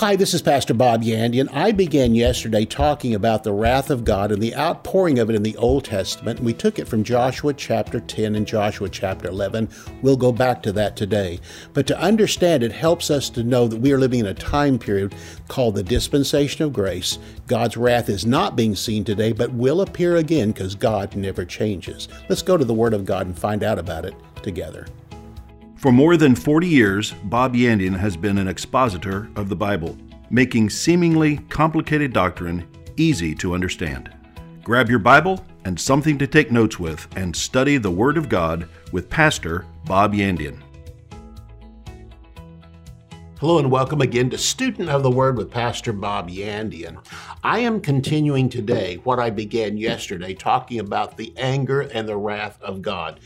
Hi, this is Pastor Bob Yandian. I began yesterday talking about the wrath of God and the outpouring of it in the Old Testament. We took it from Joshua chapter 10 and Joshua chapter 11. We'll go back to that today. But to understand it helps us to know that we are living in a time period called the dispensation of grace. God's wrath is not being seen today, but will appear again because God never changes. Let's go to the Word of God and find out about it together. For more than 40 years, Bob Yandian has been an expositor of the Bible, making seemingly complicated doctrine easy to understand. Grab your Bible and something to take notes with and study the Word of God with Pastor Bob Yandian. Hello and welcome again to Student of the Word with Pastor Bob Yandian. I am continuing today what I began yesterday talking about the anger and the wrath of God.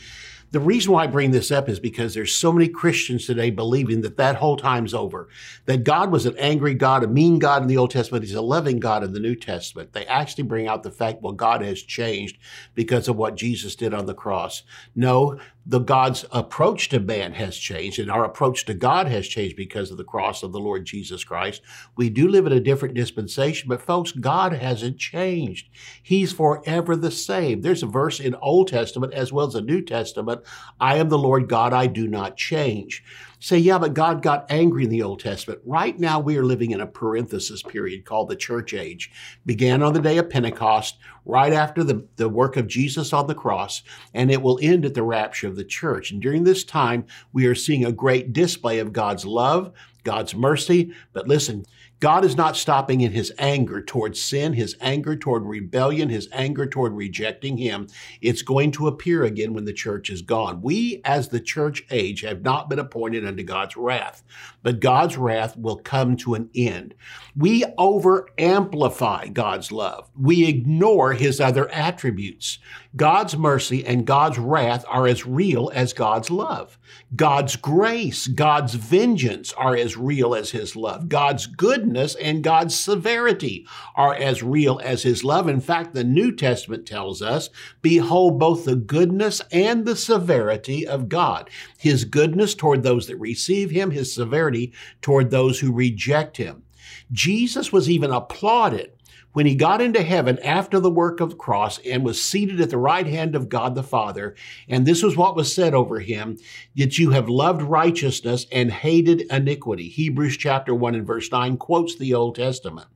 The reason why I bring this up is because there's so many Christians today believing that that whole time's over. That God was an angry God, a mean God in the Old Testament. He's a loving God in the New Testament. They actually bring out the fact, well, God has changed because of what Jesus did on the cross. No, the God's approach to man has changed and our approach to God has changed because of the cross of the Lord Jesus Christ. We do live in a different dispensation, but folks, God hasn't changed. He's forever the same. There's a verse in Old Testament as well as the New Testament. I am the Lord God. I do not change say, yeah, but God got angry in the Old Testament. Right now, we are living in a parenthesis period called the church age. Began on the day of Pentecost, right after the, the work of Jesus on the cross, and it will end at the rapture of the church. And during this time, we are seeing a great display of God's love, God's mercy. But listen, God is not stopping in his anger toward sin, his anger toward rebellion, his anger toward rejecting him. It's going to appear again when the church is gone. We, as the church age, have not been appointed unto God's wrath, but God's wrath will come to an end. We over amplify God's love. We ignore his other attributes. God's mercy and God's wrath are as real as God's love. God's grace, God's vengeance are as real as his love. God's goodness and God's severity are as real as his love. In fact, the New Testament tells us, behold both the goodness and the severity of God. His goodness toward those that receive him, his severity toward those who reject him. Jesus was even applauded when he got into heaven after the work of the cross and was seated at the right hand of God the Father, and this was what was said over him, that you have loved righteousness and hated iniquity. Hebrews chapter 1 and verse 9 quotes the Old Testament.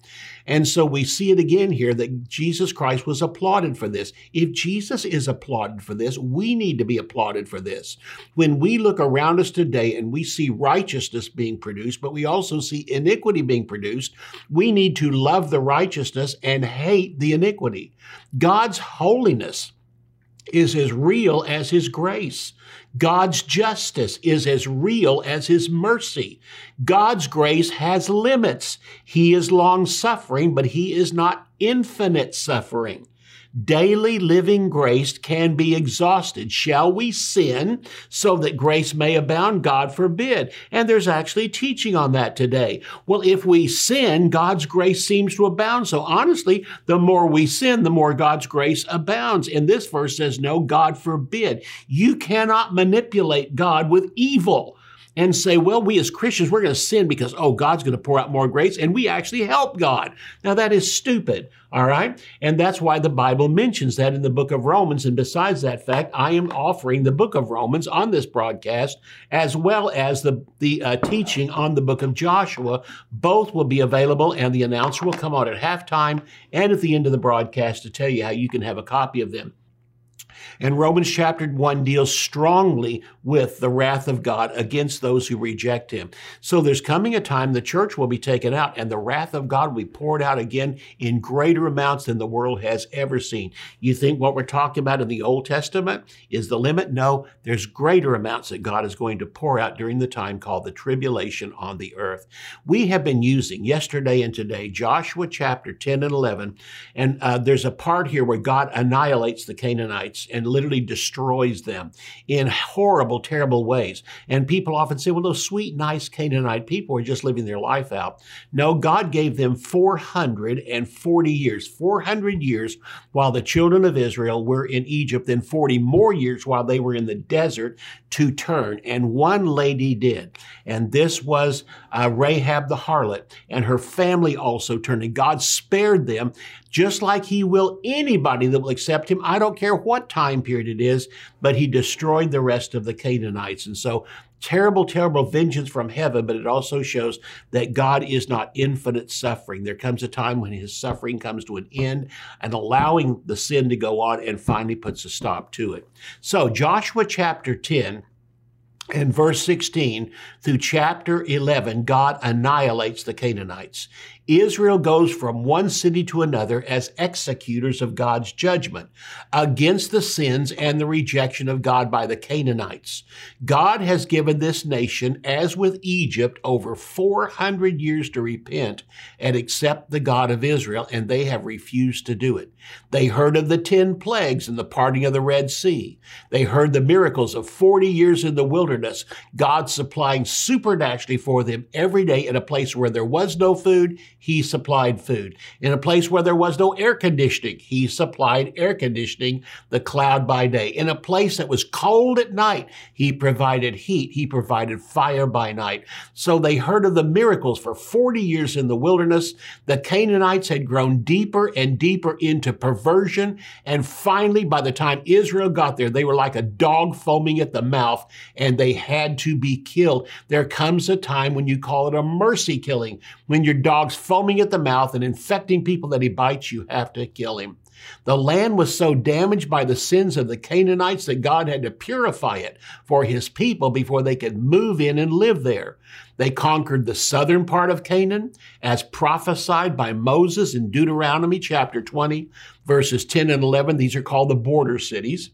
And so we see it again here that Jesus Christ was applauded for this. If Jesus is applauded for this, we need to be applauded for this. When we look around us today and we see righteousness being produced, but we also see iniquity being produced, we need to love the righteousness and hate the iniquity. God's holiness is as real as his grace. God's justice is as real as his mercy. God's grace has limits. He is long suffering, but he is not infinite suffering. Daily living grace can be exhausted. Shall we sin so that grace may abound? God forbid. And there's actually teaching on that today. Well, if we sin, God's grace seems to abound. So honestly, the more we sin, the more God's grace abounds. And this verse says, no, God forbid. You cannot manipulate God with evil and say, well, we as Christians, we're going to sin because, oh, God's going to pour out more grace and we actually help God. Now that is stupid. All right. And that's why the Bible mentions that in the book of Romans. And besides that fact, I am offering the book of Romans on this broadcast, as well as the, the uh, teaching on the book of Joshua. Both will be available and the announcer will come out at halftime and at the end of the broadcast to tell you how you can have a copy of them. And Romans chapter 1 deals strongly with the wrath of God against those who reject him. So there's coming a time the church will be taken out and the wrath of God will be poured out again in greater amounts than the world has ever seen. You think what we're talking about in the Old Testament is the limit? No, there's greater amounts that God is going to pour out during the time called the tribulation on the earth. We have been using yesterday and today Joshua chapter 10 and 11, and uh, there's a part here where God annihilates the Canaanites and literally destroys them in horrible, terrible ways. And people often say, well, those sweet, nice Canaanite people are just living their life out. No, God gave them 440 years, 400 years while the children of Israel were in Egypt, then 40 more years while they were in the desert to turn. And one lady did. And this was uh, Rahab the harlot. And her family also turned. And God spared them just like he will anybody that will accept him. I don't care what time period it is, but he destroyed the rest of the Canaanites. And so terrible, terrible vengeance from heaven, but it also shows that God is not infinite suffering. There comes a time when his suffering comes to an end and allowing the sin to go on and finally puts a stop to it. So Joshua chapter 10 in verse 16 through chapter 11, God annihilates the Canaanites. Israel goes from one city to another as executors of God's judgment against the sins and the rejection of God by the Canaanites. God has given this nation, as with Egypt, over 400 years to repent and accept the God of Israel, and they have refused to do it. They heard of the 10 plagues and the parting of the Red Sea. They heard the miracles of 40 years in the wilderness, God supplying supernaturally for them every day in a place where there was no food he supplied food. In a place where there was no air conditioning, he supplied air conditioning, the cloud by day. In a place that was cold at night, he provided heat. He provided fire by night. So they heard of the miracles for 40 years in the wilderness. The Canaanites had grown deeper and deeper into perversion. And finally, by the time Israel got there, they were like a dog foaming at the mouth and they had to be killed. There comes a time when you call it a mercy killing, when your dog's foaming at the mouth and infecting people that he bites, you have to kill him. The land was so damaged by the sins of the Canaanites that God had to purify it for his people before they could move in and live there. They conquered the southern part of Canaan as prophesied by Moses in Deuteronomy chapter 20, verses 10 and 11. These are called the border cities.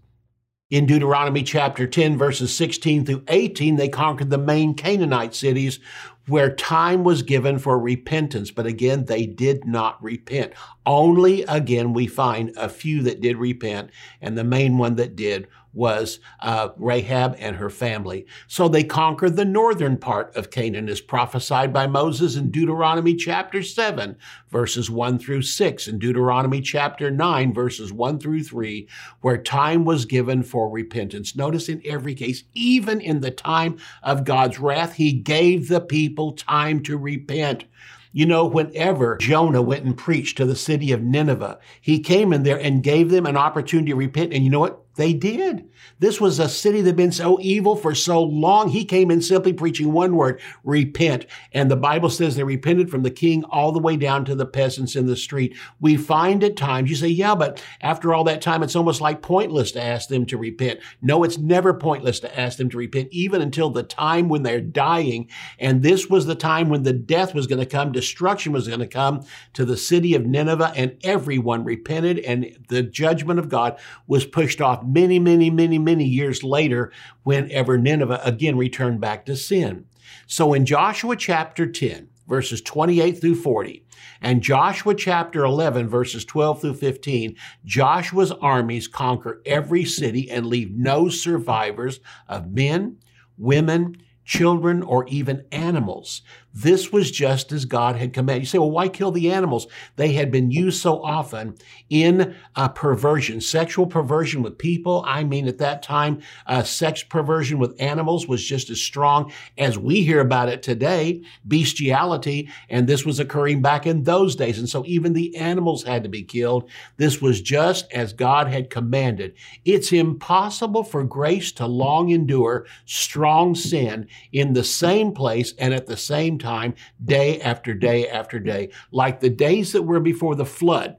In Deuteronomy chapter 10, verses 16 through 18, they conquered the main Canaanite cities where time was given for repentance. But again, they did not repent. Only again, we find a few that did repent, and the main one that did was uh, Rahab and her family. So they conquered the northern part of Canaan as prophesied by Moses in Deuteronomy chapter 7, verses 1 through 6, and Deuteronomy chapter 9, verses 1 through 3, where time was given for repentance. Notice in every case, even in the time of God's wrath, he gave the people time to repent. You know, whenever Jonah went and preached to the city of Nineveh, he came in there and gave them an opportunity to repent. And you know what? They did. This was a city that had been so evil for so long. He came in simply preaching one word, repent. And the Bible says they repented from the king all the way down to the peasants in the street. We find at times, you say, yeah, but after all that time, it's almost like pointless to ask them to repent. No, it's never pointless to ask them to repent, even until the time when they're dying. And this was the time when the death was going to come, destruction was going to come to the city of Nineveh, and everyone repented, and the judgment of God was pushed off many, many, many, many years later whenever Nineveh again returned back to sin. So in Joshua chapter 10, verses 28 through 40, and Joshua chapter 11, verses 12 through 15, Joshua's armies conquer every city and leave no survivors of men, women, children, or even animals. This was just as God had commanded. You say, well, why kill the animals? They had been used so often in uh, perversion, sexual perversion with people. I mean, at that time, uh, sex perversion with animals was just as strong as we hear about it today, bestiality, and this was occurring back in those days. And so even the animals had to be killed. This was just as God had commanded. It's impossible for grace to long endure strong sin in the same place and at the same time time, day after day after day, like the days that were before the flood.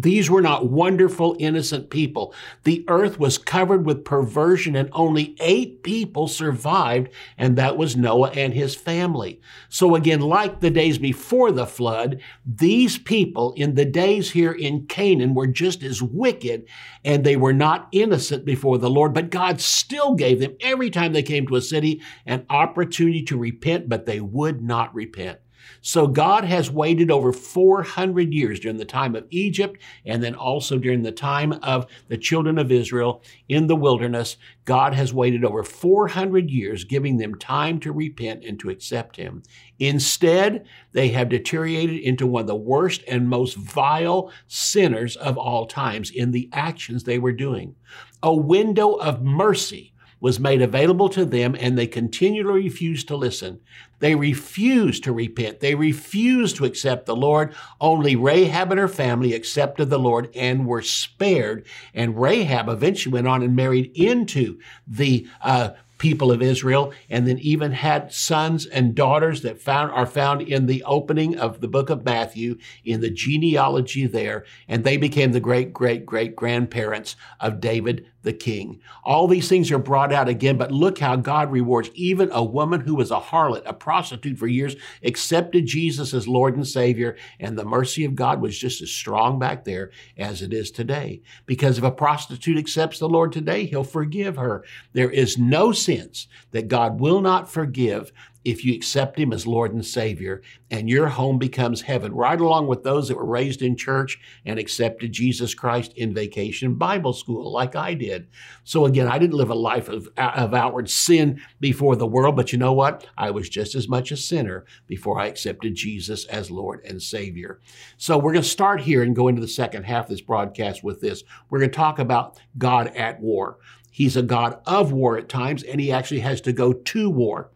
These were not wonderful, innocent people. The earth was covered with perversion and only eight people survived, and that was Noah and his family. So again, like the days before the flood, these people in the days here in Canaan were just as wicked and they were not innocent before the Lord, but God still gave them every time they came to a city an opportunity to repent, but they would not repent. So God has waited over 400 years during the time of Egypt and then also during the time of the children of Israel in the wilderness. God has waited over 400 years, giving them time to repent and to accept Him. Instead, they have deteriorated into one of the worst and most vile sinners of all times in the actions they were doing. A window of mercy was made available to them and they continually refused to listen. They refused to repent. They refused to accept the Lord. Only Rahab and her family accepted the Lord and were spared. And Rahab eventually went on and married into the uh, people of Israel, and then even had sons and daughters that found are found in the opening of the book of Matthew in the genealogy there, and they became the great great great grandparents of David the king. All these things are brought out again, but look how God rewards even a woman who was a harlot, a prostitute for years, accepted Jesus as Lord and Savior, and the mercy of God was just as strong back there as it is today. Because if a prostitute accepts the Lord today, he'll forgive her. There is no sense that God will not forgive if you accept Him as Lord and Savior, and your home becomes heaven, right along with those that were raised in church and accepted Jesus Christ in vacation Bible school, like I did. So again, I didn't live a life of, of outward sin before the world, but you know what? I was just as much a sinner before I accepted Jesus as Lord and Savior. So we're going to start here and go into the second half of this broadcast with this. We're going to talk about God at war. He's a God of war at times, and he actually has to go to war.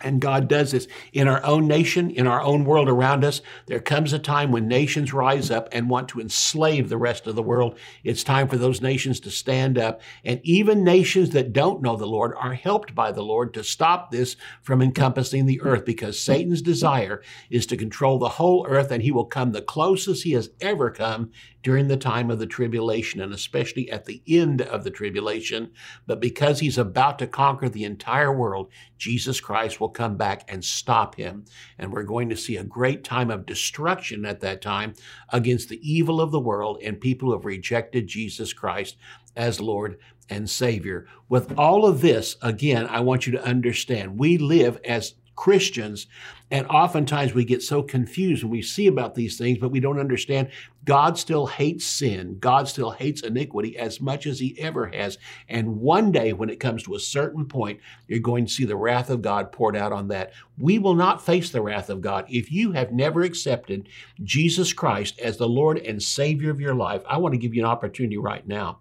And God does this in our own nation, in our own world around us. There comes a time when nations rise up and want to enslave the rest of the world. It's time for those nations to stand up. And even nations that don't know the Lord are helped by the Lord to stop this from encompassing the earth because Satan's desire is to control the whole earth and he will come the closest he has ever come during the time of the tribulation and especially at the end of the tribulation. But because he's about to conquer the entire world, Jesus Christ will come back and stop him. And we're going to see a great time of destruction at that time against the evil of the world and people who have rejected Jesus Christ as Lord and Savior. With all of this, again, I want you to understand we live as Christians. And oftentimes we get so confused when we see about these things, but we don't understand God still hates sin. God still hates iniquity as much as he ever has. And one day, when it comes to a certain point, you're going to see the wrath of God poured out on that. We will not face the wrath of God. If you have never accepted Jesus Christ as the Lord and Savior of your life, I want to give you an opportunity right now.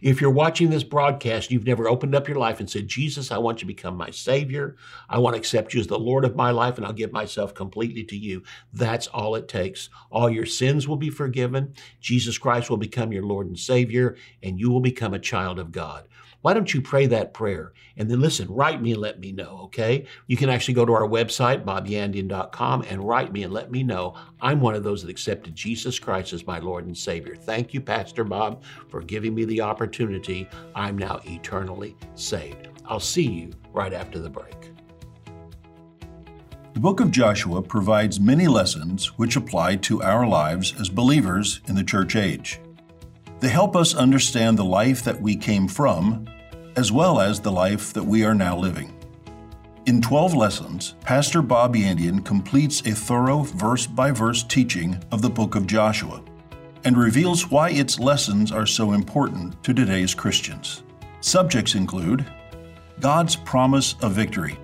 If you're watching this broadcast, you've never opened up your life and said, Jesus, I want you to become my Savior. I want to accept you as the Lord of my life, and I'll give myself completely to you. That's all it takes. All your sins will be forgiven. Jesus Christ will become your Lord and Savior, and you will become a child of God. Why don't you pray that prayer? And then listen, write me and let me know, okay? You can actually go to our website, bobyandian.com, and write me and let me know I'm one of those that accepted Jesus Christ as my Lord and Savior. Thank you, Pastor Bob, for giving me the opportunity. I'm now eternally saved. I'll see you right after the break. The book of Joshua provides many lessons which apply to our lives as believers in the church age. They help us understand the life that we came from, as well as the life that we are now living. In 12 lessons, Pastor Bob Yandian completes a thorough verse by verse teaching of the book of Joshua and reveals why its lessons are so important to today's Christians. Subjects include God's promise of victory,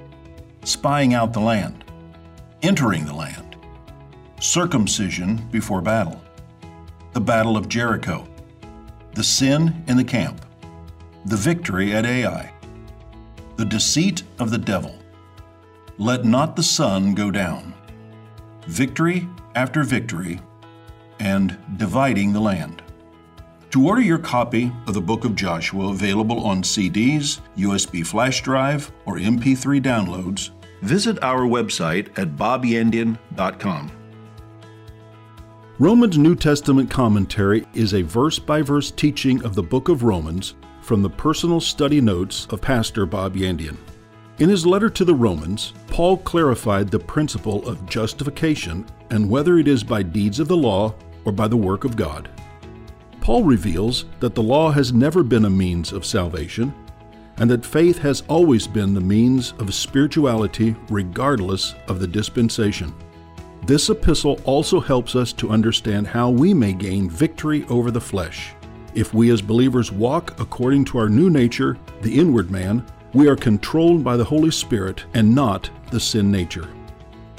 spying out the land, entering the land, circumcision before battle, the Battle of Jericho, the sin in the camp, the victory at Ai, the deceit of the devil, let not the sun go down, victory after victory, and dividing the land. To order your copy of the Book of Joshua available on CDs, USB flash drive, or MP3 downloads, visit our website at bobyandian.com. Romans New Testament Commentary is a verse by verse teaching of the book of Romans from the personal study notes of Pastor Bob Yandian. In his letter to the Romans, Paul clarified the principle of justification and whether it is by deeds of the law or by the work of God. Paul reveals that the law has never been a means of salvation, and that faith has always been the means of spirituality regardless of the dispensation. This epistle also helps us to understand how we may gain victory over the flesh. If we as believers walk according to our new nature, the inward man, we are controlled by the Holy Spirit and not the sin nature.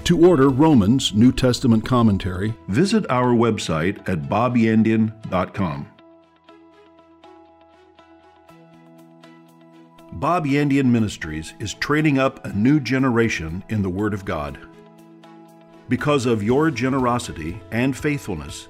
To order Romans New Testament commentary, visit our website at bobyandian.com. Bob Yandian Ministries is training up a new generation in the Word of God. Because of your generosity and faithfulness,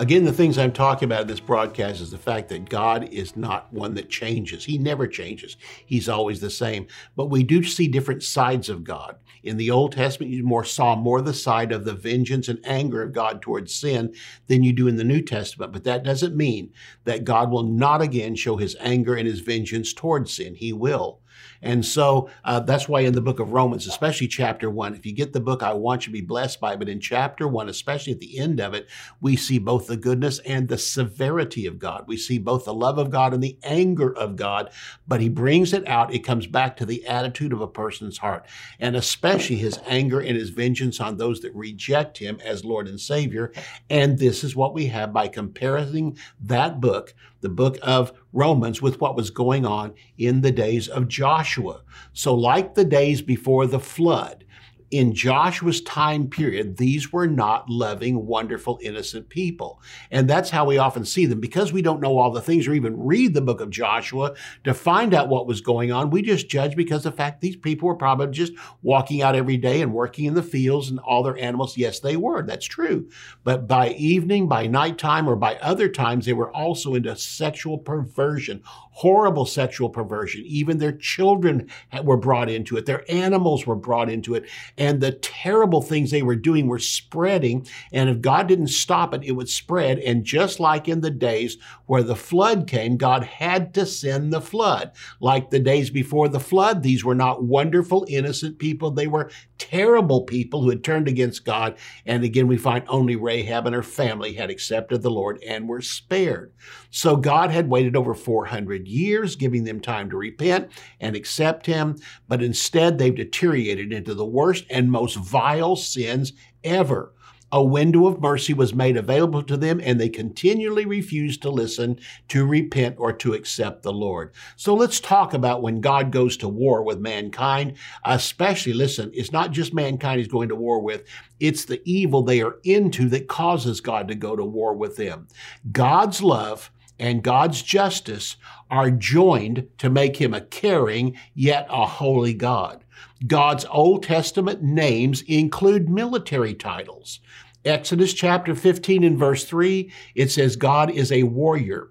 Again, the things I'm talking about in this broadcast is the fact that God is not one that changes. He never changes. He's always the same. But we do see different sides of God. In the Old Testament, you more saw more the side of the vengeance and anger of God towards sin than you do in the New Testament. But that doesn't mean that God will not again show his anger and his vengeance towards sin. He will. And so uh, that's why in the book of Romans, especially chapter one, if you get the book, I want you to be blessed by, but in chapter one, especially at the end of it, we see both the goodness and the severity of God. We see both the love of God and the anger of God, but he brings it out. It comes back to the attitude of a person's heart, and especially his anger and his vengeance on those that reject him as Lord and Savior. And this is what we have by comparing that book the book of Romans with what was going on in the days of Joshua. So, like the days before the flood, in Joshua's time period, these were not loving, wonderful, innocent people. And that's how we often see them. Because we don't know all the things or even read the book of Joshua to find out what was going on, we just judge because the fact these people were probably just walking out every day and working in the fields and all their animals. Yes, they were. That's true. But by evening, by nighttime, or by other times, they were also into sexual perversion, horrible sexual perversion. Even their children were brought into it, their animals were brought into it and the terrible things they were doing were spreading. And if God didn't stop it, it would spread. And just like in the days where the flood came, God had to send the flood. Like the days before the flood, these were not wonderful, innocent people. They were terrible people who had turned against God. And again, we find only Rahab and her family had accepted the Lord and were spared. So God had waited over 400 years, giving them time to repent and accept Him. But instead, they've deteriorated into the worst and most vile sins ever. A window of mercy was made available to them, and they continually refused to listen, to repent, or to accept the Lord. So let's talk about when God goes to war with mankind, especially, listen, it's not just mankind he's going to war with, it's the evil they are into that causes God to go to war with them. God's love and God's justice are joined to make him a caring yet a holy God. God's Old Testament names include military titles. Exodus chapter 15 and verse 3, it says God is a warrior.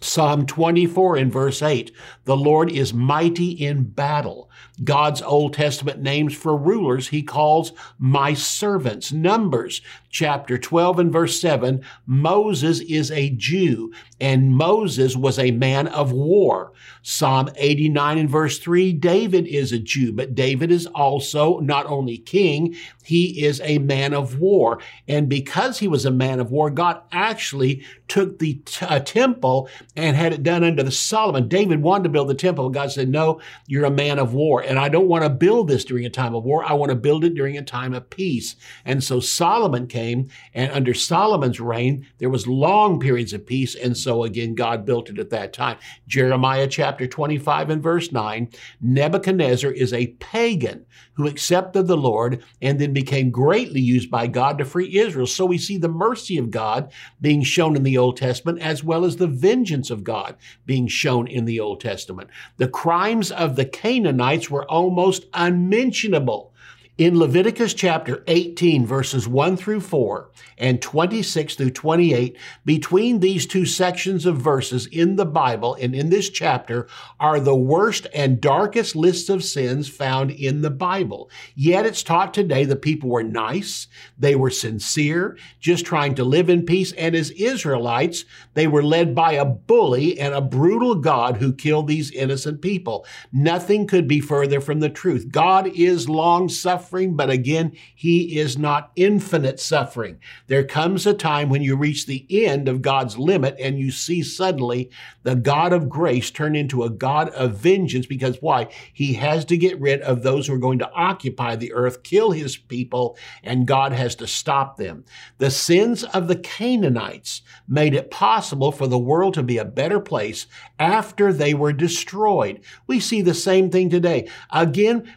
Psalm 24 and verse 8, the Lord is mighty in battle. God's Old Testament names for rulers he calls my servants. Numbers chapter 12 and verse 7, Moses is a Jew and Moses was a man of war. Psalm 89 and verse 3, David is a Jew, but David is also not only king, he is a man of war. And because he was a man of war, God actually took the uh, temple and had it done under the Solomon. David wanted to build the temple. God said, No, you're a man of war. And I don't want to build this during a time of war. I want to build it during a time of peace. And so Solomon came, and under Solomon's reign, there was long periods of peace. And so again, God built it at that time. Jeremiah chapter 25 and verse 9, Nebuchadnezzar is a pagan who accepted the Lord and then became greatly used by God to free Israel. So we see the mercy of God being shown in the Old Testament as well as the vengeance of God being shown in the Old Testament. The crimes of the Canaanites were almost unmentionable In Leviticus chapter 18, verses 1 through 4 and 26 through 28, between these two sections of verses in the Bible and in this chapter are the worst and darkest lists of sins found in the Bible. Yet it's taught today the people were nice, they were sincere, just trying to live in peace, and as Israelites, they were led by a bully and a brutal God who killed these innocent people. Nothing could be further from the truth. God is long suffering suffering, but again, He is not infinite suffering. There comes a time when you reach the end of God's limit and you see suddenly the God of grace turn into a God of vengeance because why? He has to get rid of those who are going to occupy the earth, kill His people, and God has to stop them. The sins of the Canaanites made it possible for the world to be a better place after they were destroyed. We see the same thing today. Again,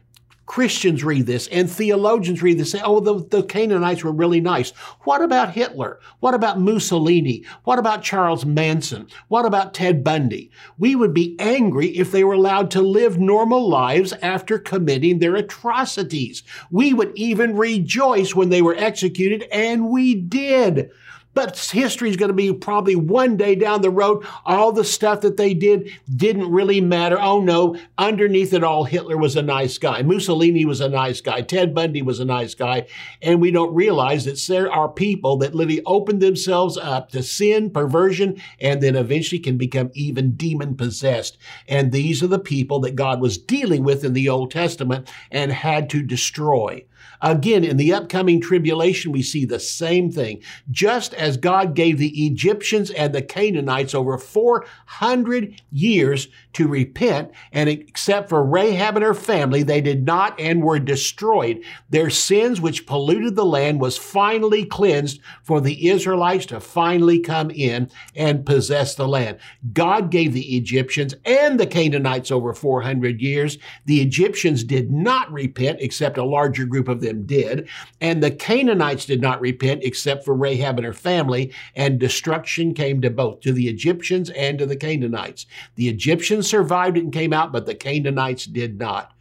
Christians read this and theologians read this say, oh, the, the Canaanites were really nice. What about Hitler? What about Mussolini? What about Charles Manson? What about Ted Bundy? We would be angry if they were allowed to live normal lives after committing their atrocities. We would even rejoice when they were executed, and we did. But history is going to be probably one day down the road. All the stuff that they did didn't really matter. Oh no, underneath it all, Hitler was a nice guy. Mussolini was a nice guy. Ted Bundy was a nice guy. And we don't realize that there are people that literally open themselves up to sin, perversion, and then eventually can become even demon possessed. And these are the people that God was dealing with in the Old Testament and had to destroy. Again, in the upcoming tribulation, we see the same thing. Just as God gave the Egyptians and the Canaanites over 400 years to repent, and except for Rahab and her family, they did not and were destroyed. Their sins, which polluted the land, was finally cleansed for the Israelites to finally come in and possess the land. God gave the Egyptians and the Canaanites over 400 years. The Egyptians did not repent, except a larger group of them did. And the Canaanites did not repent except for Rahab and her family, and destruction came to both, to the Egyptians and to the Canaanites. The Egyptians survived it and came out, but the Canaanites did not.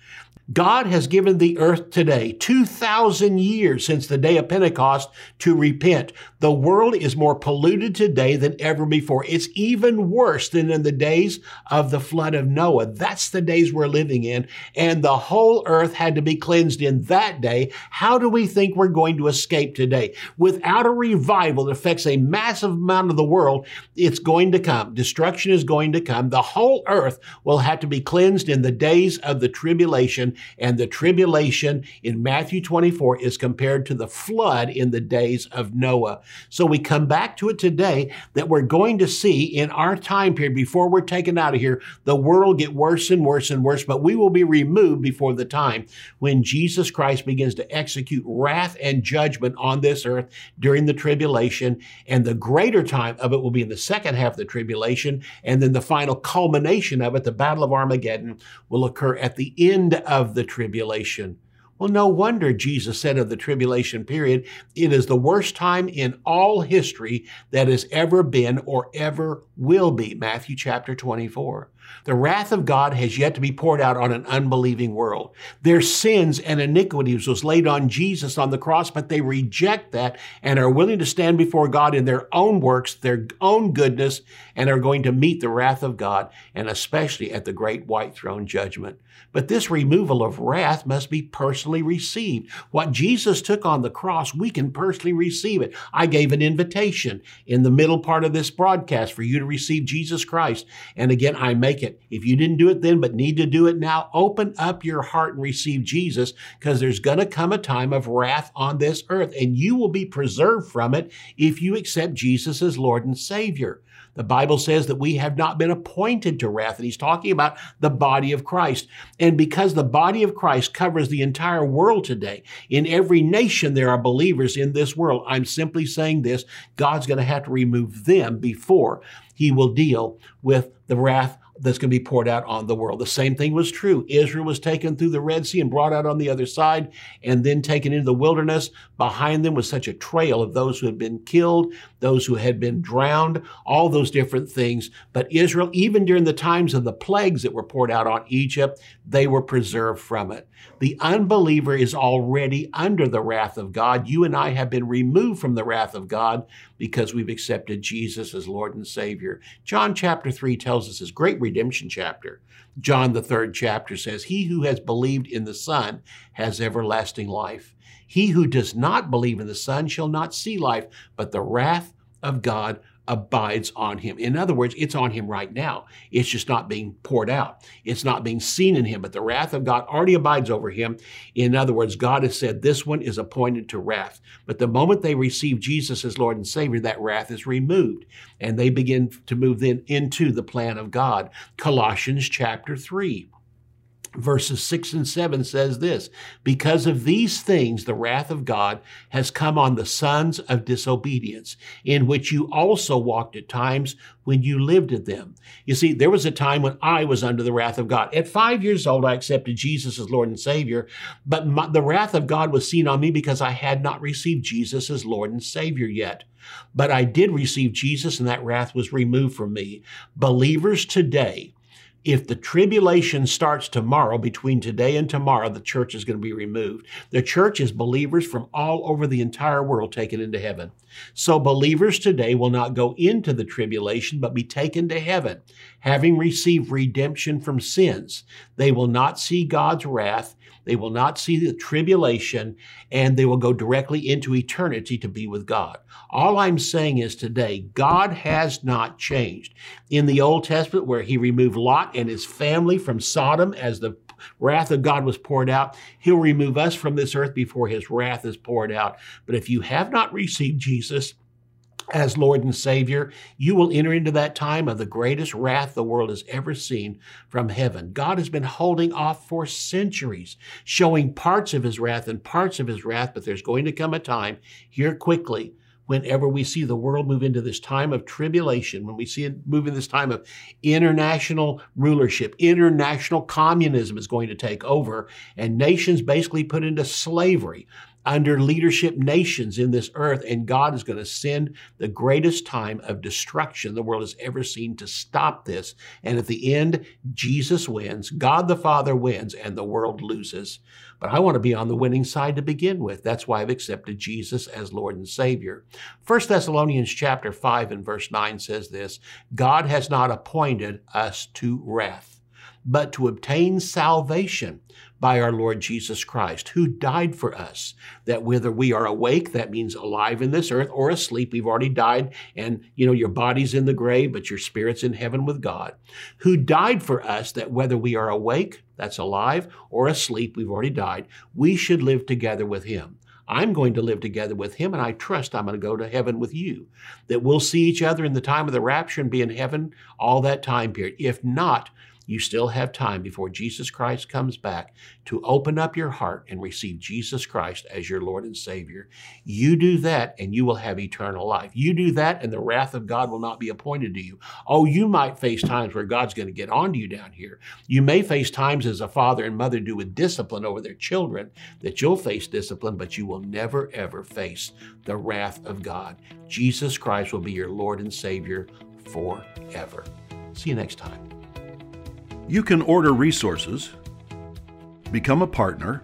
God has given the earth today 2,000 years since the day of Pentecost to repent. The world is more polluted today than ever before. It's even worse than in the days of the flood of Noah. That's the days we're living in. And the whole earth had to be cleansed in that day. How do we think we're going to escape today? Without a revival that affects a massive amount of the world, it's going to come. Destruction is going to come. The whole earth will have to be cleansed in the days of the tribulation and the tribulation in Matthew 24 is compared to the flood in the days of Noah. So we come back to it today that we're going to see in our time period before we're taken out of here, the world get worse and worse and worse, but we will be removed before the time when Jesus Christ begins to execute wrath and judgment on this earth during the tribulation. And the greater time of it will be in the second half of the tribulation. And then the final culmination of it, the Battle of Armageddon, will occur at the end of the tribulation. Well, no wonder Jesus said of the tribulation period, it is the worst time in all history that has ever been or ever will be. Matthew chapter 24. The wrath of God has yet to be poured out on an unbelieving world. Their sins and iniquities was laid on Jesus on the cross, but they reject that and are willing to stand before God in their own works, their own goodness, and are going to meet the wrath of God, and especially at the great white throne judgment. But this removal of wrath must be personally received. What Jesus took on the cross, we can personally receive it. I gave an invitation in the middle part of this broadcast for you to receive Jesus Christ. And again, I make it. If you didn't do it then, but need to do it now, open up your heart and receive Jesus because there's going to come a time of wrath on this earth and you will be preserved from it if you accept Jesus as Lord and Savior. The Bible says that we have not been appointed to wrath, and he's talking about the body of Christ. And because the body of Christ covers the entire world today, in every nation there are believers in this world. I'm simply saying this God's going to have to remove them before he will deal with the wrath that's going to be poured out on the world. The same thing was true. Israel was taken through the Red Sea and brought out on the other side and then taken into the wilderness. Behind them was such a trail of those who had been killed, those who had been drowned, all those different things. But Israel, even during the times of the plagues that were poured out on Egypt, they were preserved from it. The unbeliever is already under the wrath of God. You and I have been removed from the wrath of God because we've accepted Jesus as Lord and Savior. John chapter 3 tells us this great redemption chapter. John, the third chapter, says, He who has believed in the Son has everlasting life. He who does not believe in the Son shall not see life, but the wrath of God abides on him. In other words, it's on him right now. It's just not being poured out. It's not being seen in him, but the wrath of God already abides over him. In other words, God has said this one is appointed to wrath. But the moment they receive Jesus as Lord and Savior, that wrath is removed and they begin to move then into the plan of God. Colossians chapter 3 verses 6 and 7 says this Because of these things, the wrath of God has come on the sons of disobedience, in which you also walked at times when you lived in them. You see, there was a time when I was under the wrath of God. At five years old, I accepted Jesus as Lord and Savior, but my, the wrath of God was seen on me because I had not received Jesus as Lord and Savior yet. But I did receive Jesus, and that wrath was removed from me. Believers today, if the tribulation starts tomorrow, between today and tomorrow, the church is going to be removed. The church is believers from all over the entire world taken into heaven. So believers today will not go into the tribulation, but be taken to heaven, having received redemption from sins. They will not see God's wrath. They will not see the tribulation, and they will go directly into eternity to be with God. All I'm saying is today, God has not changed. In the Old Testament, where he removed Lot and his family from Sodom as the wrath of God was poured out, he'll remove us from this earth before his wrath is poured out. But if you have not received Jesus, as Lord and Savior, you will enter into that time of the greatest wrath the world has ever seen from heaven. God has been holding off for centuries, showing parts of his wrath and parts of his wrath, but there's going to come a time here quickly whenever we see the world move into this time of tribulation, when we see it move in this time of international rulership, international communism is going to take over, and nations basically put into slavery under leadership nations in this earth, and God is going to send the greatest time of destruction the world has ever seen to stop this. And at the end, Jesus wins, God the Father wins, and the world loses. But I want to be on the winning side to begin with. That's why I've accepted Jesus as Lord and Savior. 1 Thessalonians chapter 5 and verse 9 says this, God has not appointed us to wrath but to obtain salvation by our Lord Jesus Christ, who died for us, that whether we are awake, that means alive in this earth, or asleep, we've already died, and you know, your body's in the grave, but your spirit's in heaven with God, who died for us, that whether we are awake, that's alive, or asleep, we've already died, we should live together with him. I'm going to live together with him, and I trust I'm going to go to heaven with you. That we'll see each other in the time of the rapture and be in heaven all that time period. If not, you still have time before Jesus Christ comes back to open up your heart and receive Jesus Christ as your Lord and Savior. You do that and you will have eternal life. You do that and the wrath of God will not be appointed to you. Oh, you might face times where God's going to get on to you down here. You may face times as a father and mother do with discipline over their children that you'll face discipline, but you will never ever face the wrath of God. Jesus Christ will be your Lord and Savior forever. See you next time. You can order resources, become a partner,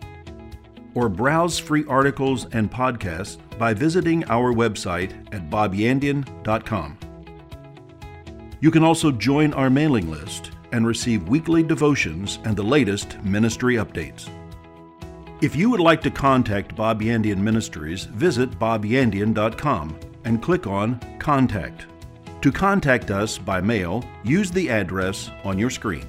or browse free articles and podcasts by visiting our website at bobyandian.com. You can also join our mailing list and receive weekly devotions and the latest ministry updates. If you would like to contact Bob Yandian Ministries, visit bobyandian.com and click on Contact. To contact us by mail, use the address on your screen.